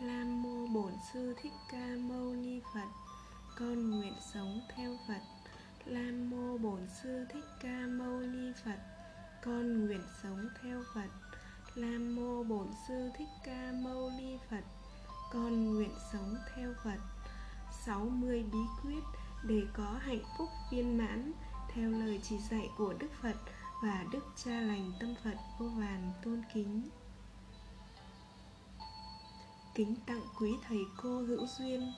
Nam mô Bổn Sư Thích Ca Mâu Ni Phật. Con nguyện sống theo Phật. Nam mô Bổn Sư Thích Ca Mâu Ni Phật. Con nguyện sống theo Phật. Nam mô Bổn Sư Thích Ca Mâu Ni Phật. Con nguyện sống theo Phật. 60 bí quyết để có hạnh phúc viên mãn theo lời chỉ dạy của Đức Phật và Đức Cha lành tâm Phật vô vàn tôn kính. Kính tặng quý thầy cô hữu duyên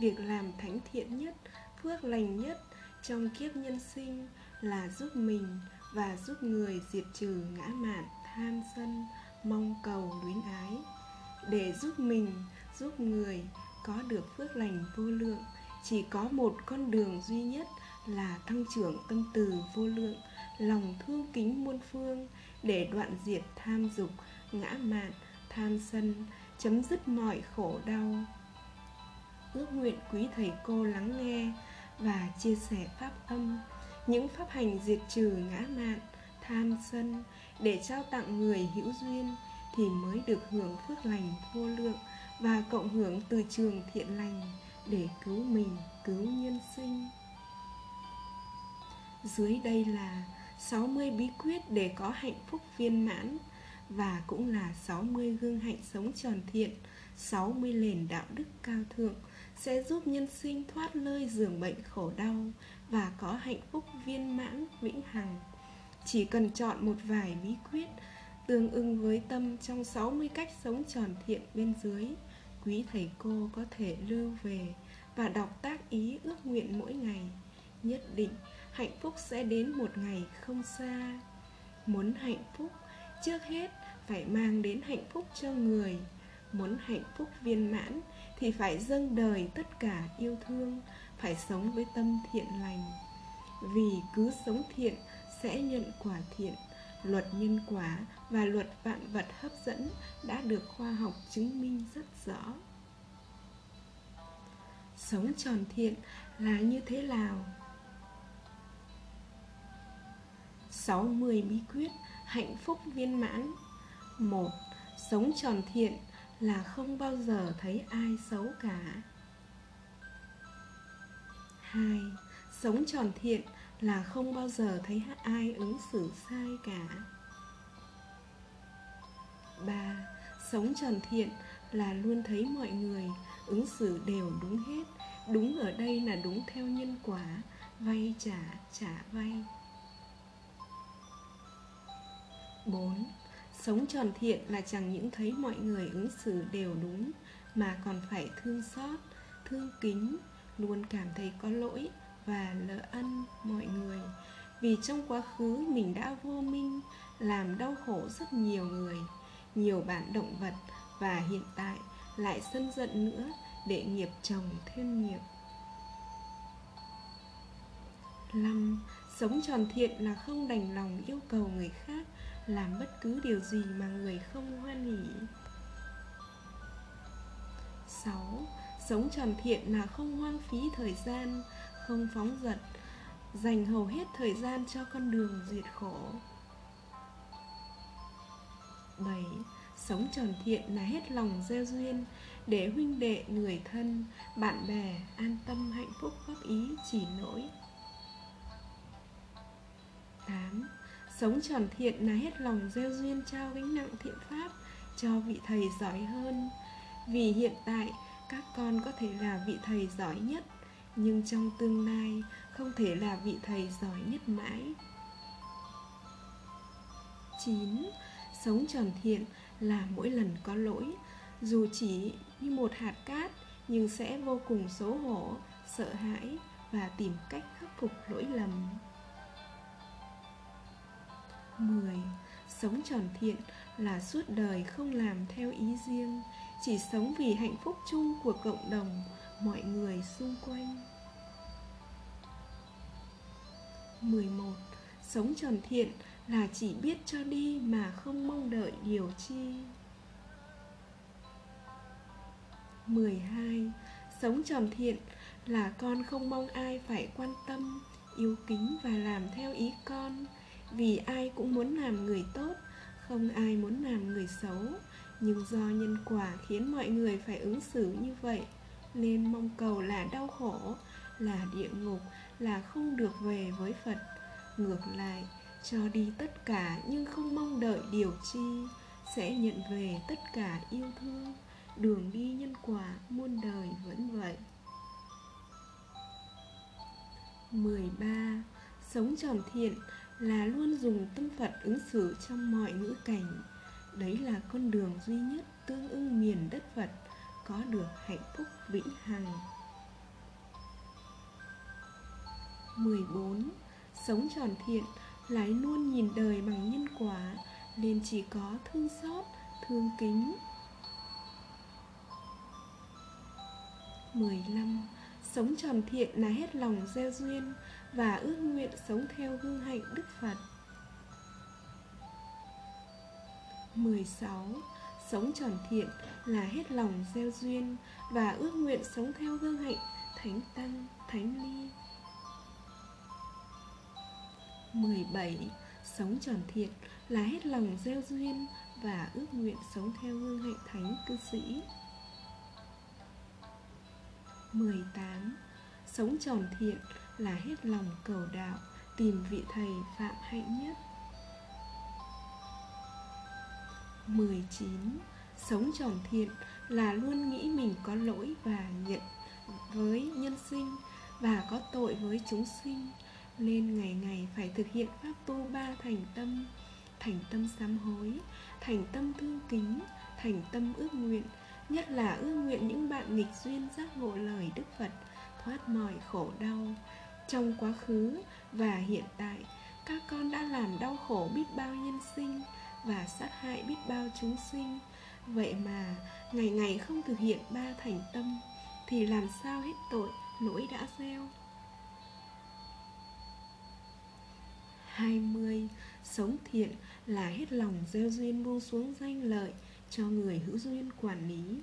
Việc làm thánh thiện nhất, phước lành nhất trong kiếp nhân sinh là giúp mình và giúp người diệt trừ ngã mạn, tham sân, mong cầu luyến ái. Để giúp mình, giúp người có được phước lành vô lượng Chỉ có một con đường duy nhất là tăng trưởng tâm từ vô lượng Lòng thương kính muôn phương để đoạn diệt tham dục, ngã mạn, tham sân, chấm dứt mọi khổ đau. Ước nguyện quý thầy cô lắng nghe và chia sẻ pháp âm, những pháp hành diệt trừ ngã mạn, tham sân để trao tặng người hữu duyên thì mới được hưởng phước lành vô lượng và cộng hưởng từ trường thiện lành để cứu mình, cứu nhân sinh. Dưới đây là 60 bí quyết để có hạnh phúc viên mãn và cũng là 60 gương hạnh sống tròn thiện, 60 nền đạo đức cao thượng sẽ giúp nhân sinh thoát lơi giường bệnh khổ đau và có hạnh phúc viên mãn vĩnh hằng. Chỉ cần chọn một vài bí quyết tương ưng với tâm trong 60 cách sống tròn thiện bên dưới, quý thầy cô có thể lưu về và đọc tác ý ước nguyện mỗi ngày. Nhất định hạnh phúc sẽ đến một ngày không xa. Muốn hạnh phúc trước hết phải mang đến hạnh phúc cho người. Muốn hạnh phúc viên mãn thì phải dâng đời tất cả yêu thương, phải sống với tâm thiện lành. Vì cứ sống thiện sẽ nhận quả thiện. Luật nhân quả và luật vạn vật hấp dẫn đã được khoa học chứng minh rất rõ. Sống tròn thiện là như thế nào? 60 bí quyết hạnh phúc viên mãn. Một, sống tròn thiện là không bao giờ thấy ai xấu cả. Hai, sống tròn thiện là không bao giờ thấy ai ứng xử sai cả. Ba, sống tròn thiện là luôn thấy mọi người ứng xử đều đúng hết. Đúng ở đây là đúng theo nhân quả, vay trả trả vay. 4. Sống tròn thiện là chẳng những thấy mọi người ứng xử đều đúng Mà còn phải thương xót, thương kính Luôn cảm thấy có lỗi và lỡ ân mọi người Vì trong quá khứ mình đã vô minh Làm đau khổ rất nhiều người Nhiều bạn động vật Và hiện tại lại sân giận nữa Để nghiệp chồng thêm nghiệp 5. Sống tròn thiện là không đành lòng yêu cầu người khác làm bất cứ điều gì mà người không hoan hỉ 6. Sống tròn thiện là không hoang phí thời gian, không phóng dật, dành hầu hết thời gian cho con đường diệt khổ. 7. Sống tròn thiện là hết lòng gieo duyên để huynh đệ, người thân, bạn bè an tâm hạnh phúc góp ý chỉ nỗi. 8 Sống tròn thiện là hết lòng gieo duyên trao gánh nặng thiện pháp cho vị thầy giỏi hơn. Vì hiện tại các con có thể là vị thầy giỏi nhất Nhưng trong tương lai không thể là vị thầy giỏi nhất mãi. 9. Sống tròn thiện là mỗi lần có lỗi. Dù chỉ như một hạt cát Nhưng sẽ vô cùng xấu hổ, sợ hãi Và tìm cách khắc phục lỗi lầm. 10. Sống tròn thiện là suốt đời không làm theo ý riêng, chỉ sống vì hạnh phúc chung của cộng đồng, mọi người xung quanh. 11. Sống tròn thiện là chỉ biết cho đi mà không mong đợi điều chi. 12. Sống tròn thiện là con không mong ai phải quan tâm, yêu kính và làm theo ý con vì ai cũng muốn làm người tốt không ai muốn làm người xấu. Nhưng do nhân quả khiến mọi người phải ứng xử như vậy Nên mong cầu là đau khổ, là địa ngục, là không được về với Phật. Ngược lại, cho đi tất cả nhưng không mong đợi điều chi Sẽ nhận về tất cả yêu thương. Đường đi nhân quả muôn đời vẫn vậy. 13. Sống tròn thiện là luôn dùng tâm Phật ứng xử trong mọi ngữ cảnh Đấy là con đường duy nhất tương ưng miền đất Phật Có được hạnh phúc vĩnh hằng 14. Sống tròn thiện lái luôn nhìn đời bằng nhân quả Nên chỉ có thương xót, thương kính 15. Sống tròn thiện là hết lòng gieo duyên và ước nguyện sống theo hương hạnh Đức Phật 16. Sống tròn thiện là hết lòng gieo duyên Và ước nguyện sống theo hương hạnh Thánh Tăng, Thánh Ly 17. Sống tròn thiện là hết lòng gieo duyên Và ước nguyện sống theo hương hạnh Thánh Cư Sĩ 18. Sống tròn thiện là hết lòng cầu đạo, Tìm vị thầy phạm hạnh nhất 19. Sống tròn thiện là luôn nghĩ mình có lỗi và nhận với nhân sinh Và có tội với chúng sinh Nên ngày ngày phải thực hiện pháp tu ba thành tâm Thành tâm sám hối, Thành tâm thương kính, Thành tâm ước nguyện, Nhất là ước nguyện những bạn nghịch duyên giác ngộ lời Đức Phật, Thoát mọi khổ đau trong quá khứ và hiện tại Các con đã làm đau khổ biết bao nhân sinh Và sát hại biết bao chúng sinh Vậy mà, ngày ngày không thực hiện ba thành tâm, Thì làm sao hết tội lỗi đã gieo 20. Sống thiện là hết lòng gieo duyên buông xuống danh lợi cho người hữu duyên quản lý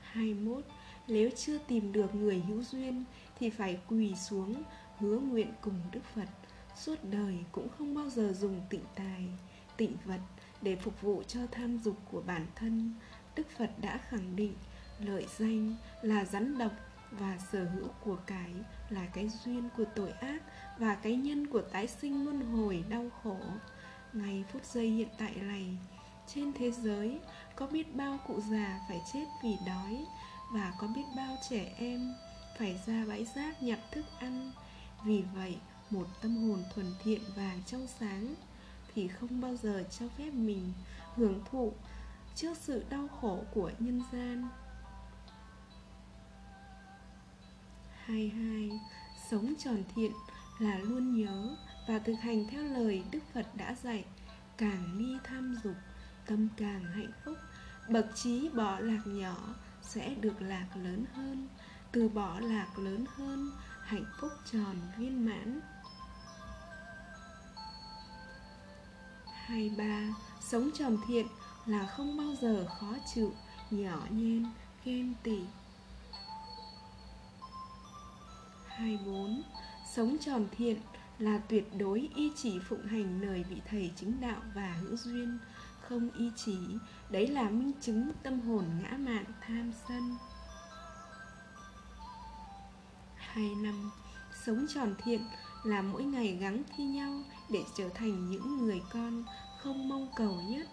21. Nếu chưa tìm được người hữu duyên thì phải quỳ xuống hứa nguyện cùng Đức Phật. Suốt đời cũng không bao giờ dùng tịnh tài, tịnh vật để phục vụ cho tham dục của bản thân. Đức Phật đã khẳng định lợi danh là rắn độc và sở hữu của cái là cái duyên của tội ác và cái nhân của tái sinh luân hồi đau khổ. Ngay phút giây hiện tại này trên thế giới có biết bao cụ già phải chết vì đói và có biết bao trẻ em phải ra bãi rác nhặt thức ăn. Vì vậy một tâm hồn thuần thiện và trong sáng thì không bao giờ cho phép mình hưởng thụ trước sự đau khổ của nhân gian. 22. Sống tròn thiện là luôn nhớ và thực hành theo lời Đức Phật đã dạy. Càng ni tham dục, tâm càng hạnh phúc. Bậc trí bỏ lạc nhỏ sẽ được lạc lớn hơn Từ bỏ lạc lớn hơn, hạnh phúc tròn viên mãn 23. Sống tròn thiện là không bao giờ khó chịu, nhỏ nhen, ghen tị 24. Sống tròn thiện là tuyệt đối y chỉ phụng hành lời vị thầy chính đạo và hữu duyên không ý chí, đấy là minh chứng tâm hồn ngã mạn tham sân Hai năm Sống tròn thiện là mỗi ngày gắng thi nhau để trở thành những người con không mong cầu nhất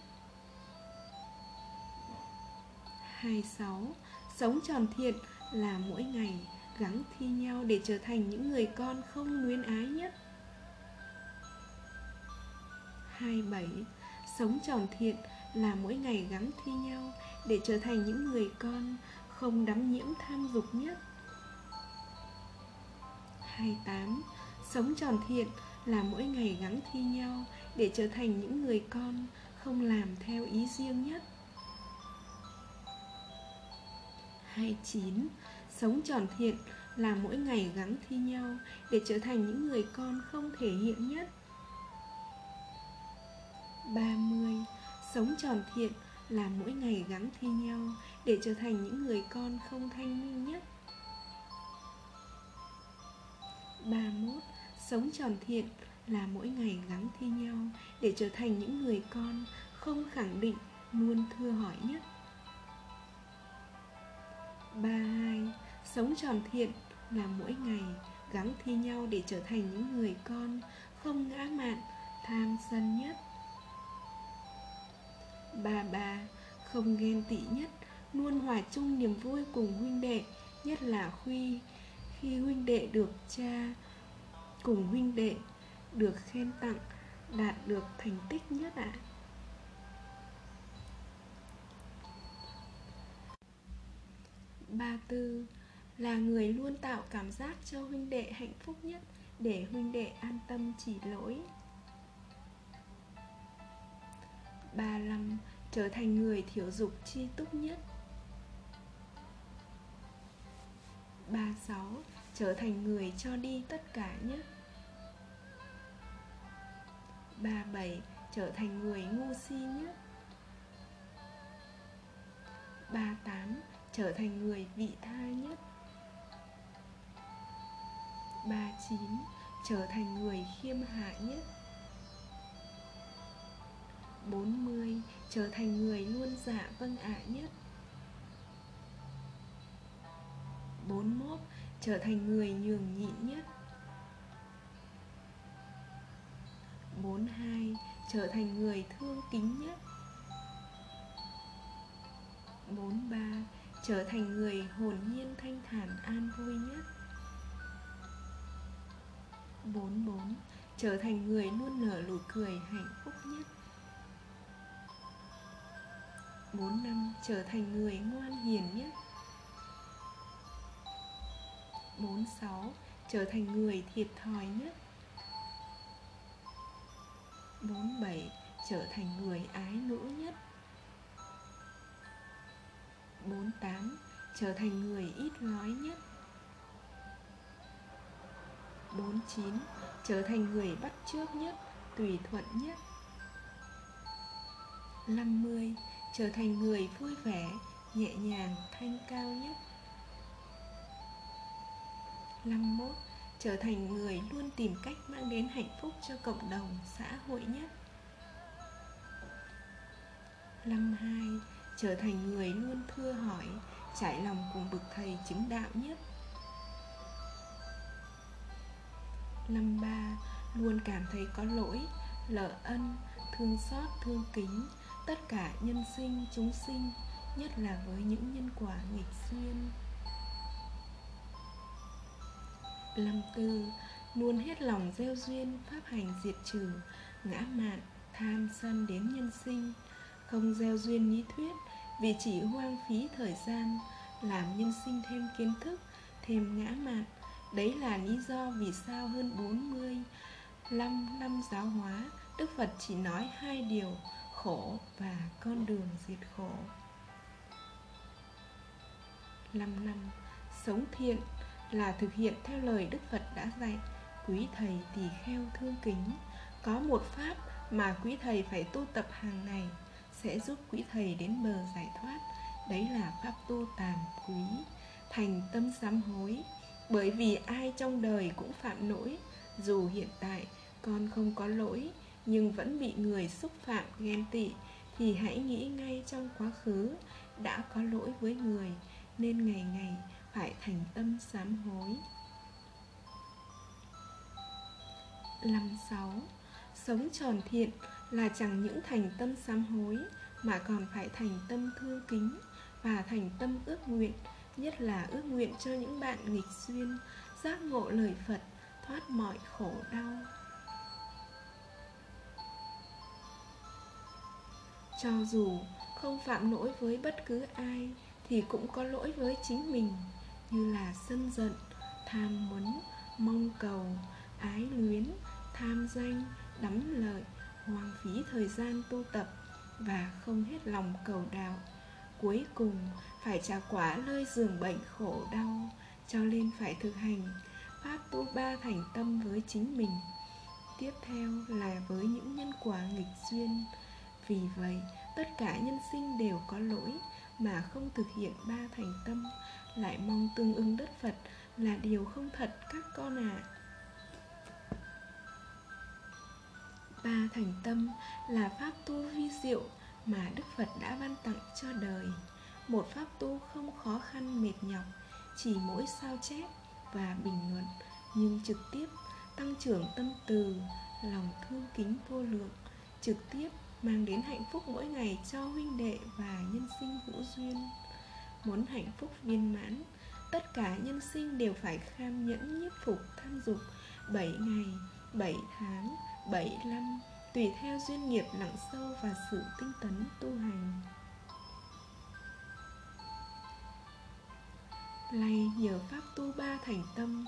26. Sống tròn thiện là mỗi ngày gắng thi nhau để trở thành những người con không luyến ái nhất 27. Sống tròn thiện là mỗi ngày gắng thi nhau để trở thành những người con không đắm nhiễm tham dục nhất 28. Sống tròn thiện là mỗi ngày gắng thi nhau để trở thành những người con không làm theo ý riêng nhất 29. Sống tròn thiện là mỗi ngày gắng thi nhau để trở thành những người con không thể hiện nhất 30. Sống tròn thiện là mỗi ngày gắng thi nhau, để trở thành những người con không thanh minh nhất 31. Sống tròn thiện là mỗi ngày gắng thi nhau, để trở thành những người con không khẳng định, luôn thưa hỏi nhất ba hai, sống tròn thiện là mỗi ngày gắng thi nhau, để trở thành những người con không ngã mạn, tham sân nhất ba ba, không ghen tị nhất, luôn hòa chung niềm vui cùng huynh đệ, nhất là khuy khi huynh đệ được cha, cùng huynh đệ được khen tặng, đạt được thành tích nhất ạ à. ba tư, là người luôn tạo cảm giác cho huynh đệ hạnh phúc nhất, để huynh đệ an tâm chỉ lỗi ba năm trở thành người thiểu dục chi túc nhất. ba sáu trở thành người cho đi tất cả nhất. ba bảy trở thành người ngu si nhất. ba tám trở thành người vị tha nhất. 39 trở thành người khiêm hạ nhất. 40 trở thành người luôn dạ vâng ạ à nhất 41 trở thành người nhường nhịn nhất. 42 trở thành người thương kính nhất. 43 trở thành người hồn nhiên thanh thản an vui nhất. 44 trở thành người luôn nở nụ cười hạnh phúc nhất. 4 năm trở thành người ngoan hiền nhất 46 trở thành người thiệt thòi nhất 47 trở thành người ái nữ nhất. 48 trở thành người ít nói nhất. 49 trở thành người bắt trước nhất, tùy thuận nhất. 50 trở thành người vui vẻ, nhẹ nhàng, thanh cao nhất. 51 trở thành người luôn tìm cách mang đến hạnh phúc cho cộng đồng, xã hội nhất. 52 trở thành người luôn thưa hỏi, trải lòng cùng bậc thầy chứng đạo nhất. Năm ba, luôn cảm thấy có lỗi lỡ ân, thương xót, thương kính tất cả nhân sinh, chúng sinh, nhất là với những nhân quả nghịch duyên. Lâm tư luôn hết lòng gieo duyên, pháp hành diệt trừ, ngã mạn, tham sân đến nhân sinh. Không gieo duyên lý thuyết, vì chỉ hoang phí thời gian, làm nhân sinh thêm kiến thức, thêm ngã mạn. Đấy là lý do vì sao hơn 40 năm năm giáo hóa, Đức Phật chỉ nói hai điều khổ và con đường diệt khổ. 5 năm, sống thiện là thực hiện theo lời Đức Phật đã dạy. Quý thầy tỳ kheo thương kính, Có một pháp mà quý thầy phải tu tập hàng ngày, Sẽ giúp quý thầy đến bờ giải thoát. Đấy là pháp tu tàm quý, Thành tâm sám hối. Bởi vì ai trong đời cũng phạm lỗi, Dù hiện tại con không có lỗi nhưng vẫn bị người xúc phạm ghen tị Thì hãy nghĩ ngay trong quá khứ Đã có lỗi với người Nên ngày ngày phải thành tâm sám hối. Năm sáu, Sống tròn thiện là chẳng những thành tâm sám hối Mà còn phải thành tâm thương kính Và thành tâm ước nguyện, Nhất là ước nguyện cho những bạn nghịch duyên, Giác ngộ lời Phật, Thoát mọi khổ đau. Cho dù không phạm lỗi với bất cứ ai Thì cũng có lỗi với chính mình, như là sân giận, tham muốn, mong cầu, ái luyến, tham danh, đắm lợi, hoang phí thời gian tu tập và không hết lòng cầu đạo. Cuối cùng, phải trả quả nơi giường bệnh khổ đau, cho nên phải thực hành pháp tu ba thành tâm với chính mình. Tiếp theo là với những nhân quả nghịch duyên vì vậy tất cả nhân sinh đều có lỗi mà không thực hiện ba thành tâm lại mong tương ứng đất Phật là điều không thật các con ạ à. Ba thành tâm là pháp tu vi diệu mà Đức Phật đã ban tặng cho đời Một pháp tu không khó khăn mệt nhọc Chỉ mỗi sao chép và bình luận Nhưng trực tiếp tăng trưởng tâm từ, lòng thương kính vô lượng Trực tiếp mang đến hạnh phúc mỗi ngày cho huynh đệ và nhân sinh hữu duyên. Muốn hạnh phúc viên mãn Tất cả nhân sinh đều phải kham nhẫn nhiếp phục tham dục. 7 ngày, 7 tháng, 7 năm Tùy theo duyên nghiệp nặng sâu và sự tinh tấn tu hành. Lay nhờ pháp tu ba thành tâm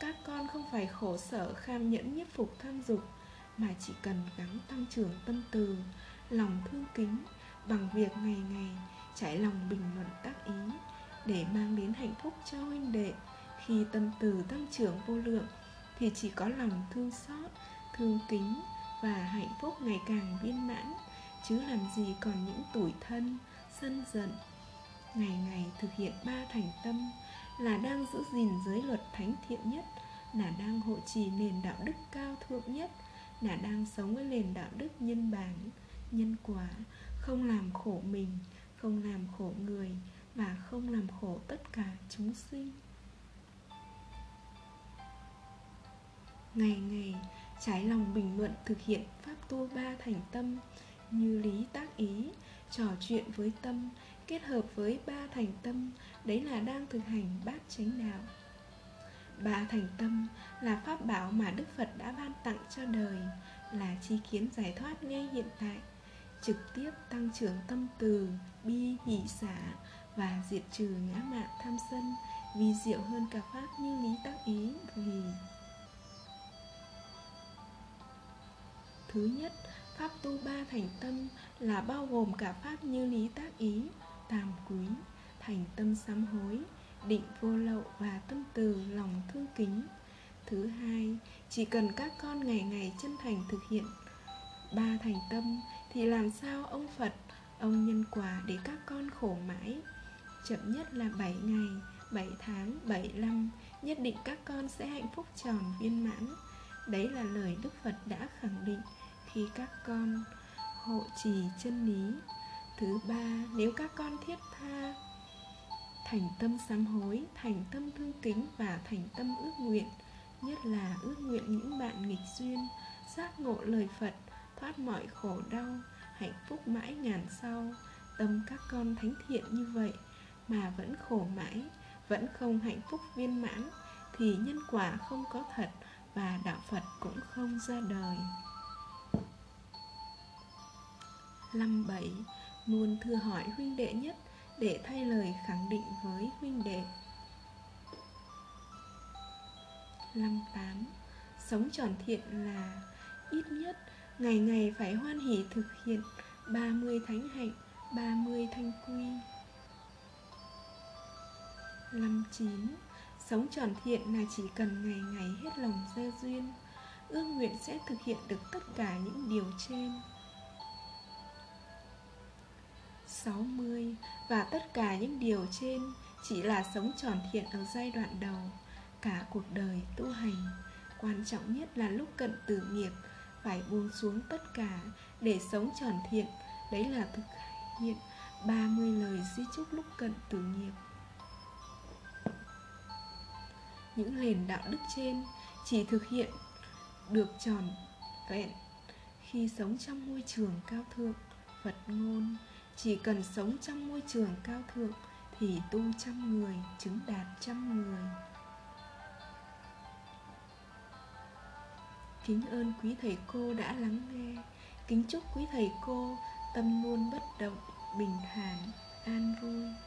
Các con không phải khổ sở kham nhẫn nhiếp phục tham dục. Mà chỉ cần gắng tăng trưởng tâm từ Lòng thương kính Bằng việc ngày ngày trải lòng bình luận tác ý Để mang đến hạnh phúc cho huynh đệ. Khi tâm từ tăng trưởng vô lượng Thì chỉ có lòng thương xót, thương kính và hạnh phúc ngày càng viên mãn chứ làm gì còn những tủi thân sân giận. Ngày ngày thực hiện ba thành tâm là đang giữ gìn giới luật thánh thiện nhất là đang hộ trì nền đạo đức cao thượng nhất đã đang sống với nền đạo đức nhân bản, nhân quả, không làm khổ mình, không làm khổ người và không làm khổ tất cả chúng sinh. Ngày ngày, trái lòng bình luận thực hiện pháp tu ba thành tâm như lý tác ý, trò chuyện với tâm, kết hợp với ba thành tâm, đấy là đang thực hành bát chánh đạo ba thành tâm là pháp bảo mà đức phật đã ban tặng cho đời là chi kiến giải thoát ngay hiện tại trực tiếp tăng trưởng tâm từ bi hỷ xả và diệt trừ ngã mạn tham sân vì diệu hơn cả pháp như lý tác ý vì Thứ nhất, pháp tu ba thành tâm là bao gồm cả pháp như lý tác ý, tàm quý, thành tâm sám hối, định vô lậu và tâm từ lòng thương kính. Thứ hai, chỉ cần các con ngày ngày chân thành thực hiện ba thành tâm thì làm sao ông Phật, ông nhân quả để các con khổ mãi. Chậm nhất là 7 ngày, 7 tháng, 7 năm, nhất định các con sẽ hạnh phúc tròn viên mãn. Đấy là lời Đức Phật đã khẳng định khi các con hộ trì chân lý thứ ba nếu các con thiết tha thành tâm sám hối, thành tâm thương kính và thành tâm ước nguyện, nhất là ước nguyện những bạn nghịch duyên, giác ngộ lời phật, thoát mọi khổ đau, hạnh phúc mãi ngàn sau. Tâm các con thánh thiện như vậy, mà vẫn khổ mãi, vẫn không hạnh phúc viên mãn, thì nhân quả không có thật và đạo phật cũng không ra đời. Năm bảy, muôn thưa hỏi huynh đệ nhất. Để thay lời khẳng định với huynh đệ. Lâm tám, Sống tròn thiện là Ít nhất Ngày ngày phải hoan hỷ thực hiện 30 thánh hạnh 30 thanh quy. Lâm chín, Sống tròn thiện là chỉ cần ngày ngày hết lòng gia duyên, Ước nguyện sẽ thực hiện được tất cả những điều trên. 60 Và tất cả những điều trên chỉ là sống tròn thiện ở giai đoạn đầu, Cả cuộc đời tu hành. Quan trọng nhất là lúc cận tử nghiệp, Phải buông xuống tất cả để sống tròn thiện. Đấy là thực hiện 30 lời di chúc lúc cận tử nghiệp. Những nền đạo đức trên chỉ thực hiện được tròn vẹn khi sống trong môi trường cao thượng, Phật ngôn chỉ cần sống trong môi trường cao thượng thì tu trăm người, chứng đạt trăm người. Kính ơn quý thầy cô đã lắng nghe. Kính chúc quý thầy cô tâm luôn bất động, bình thản, an vui.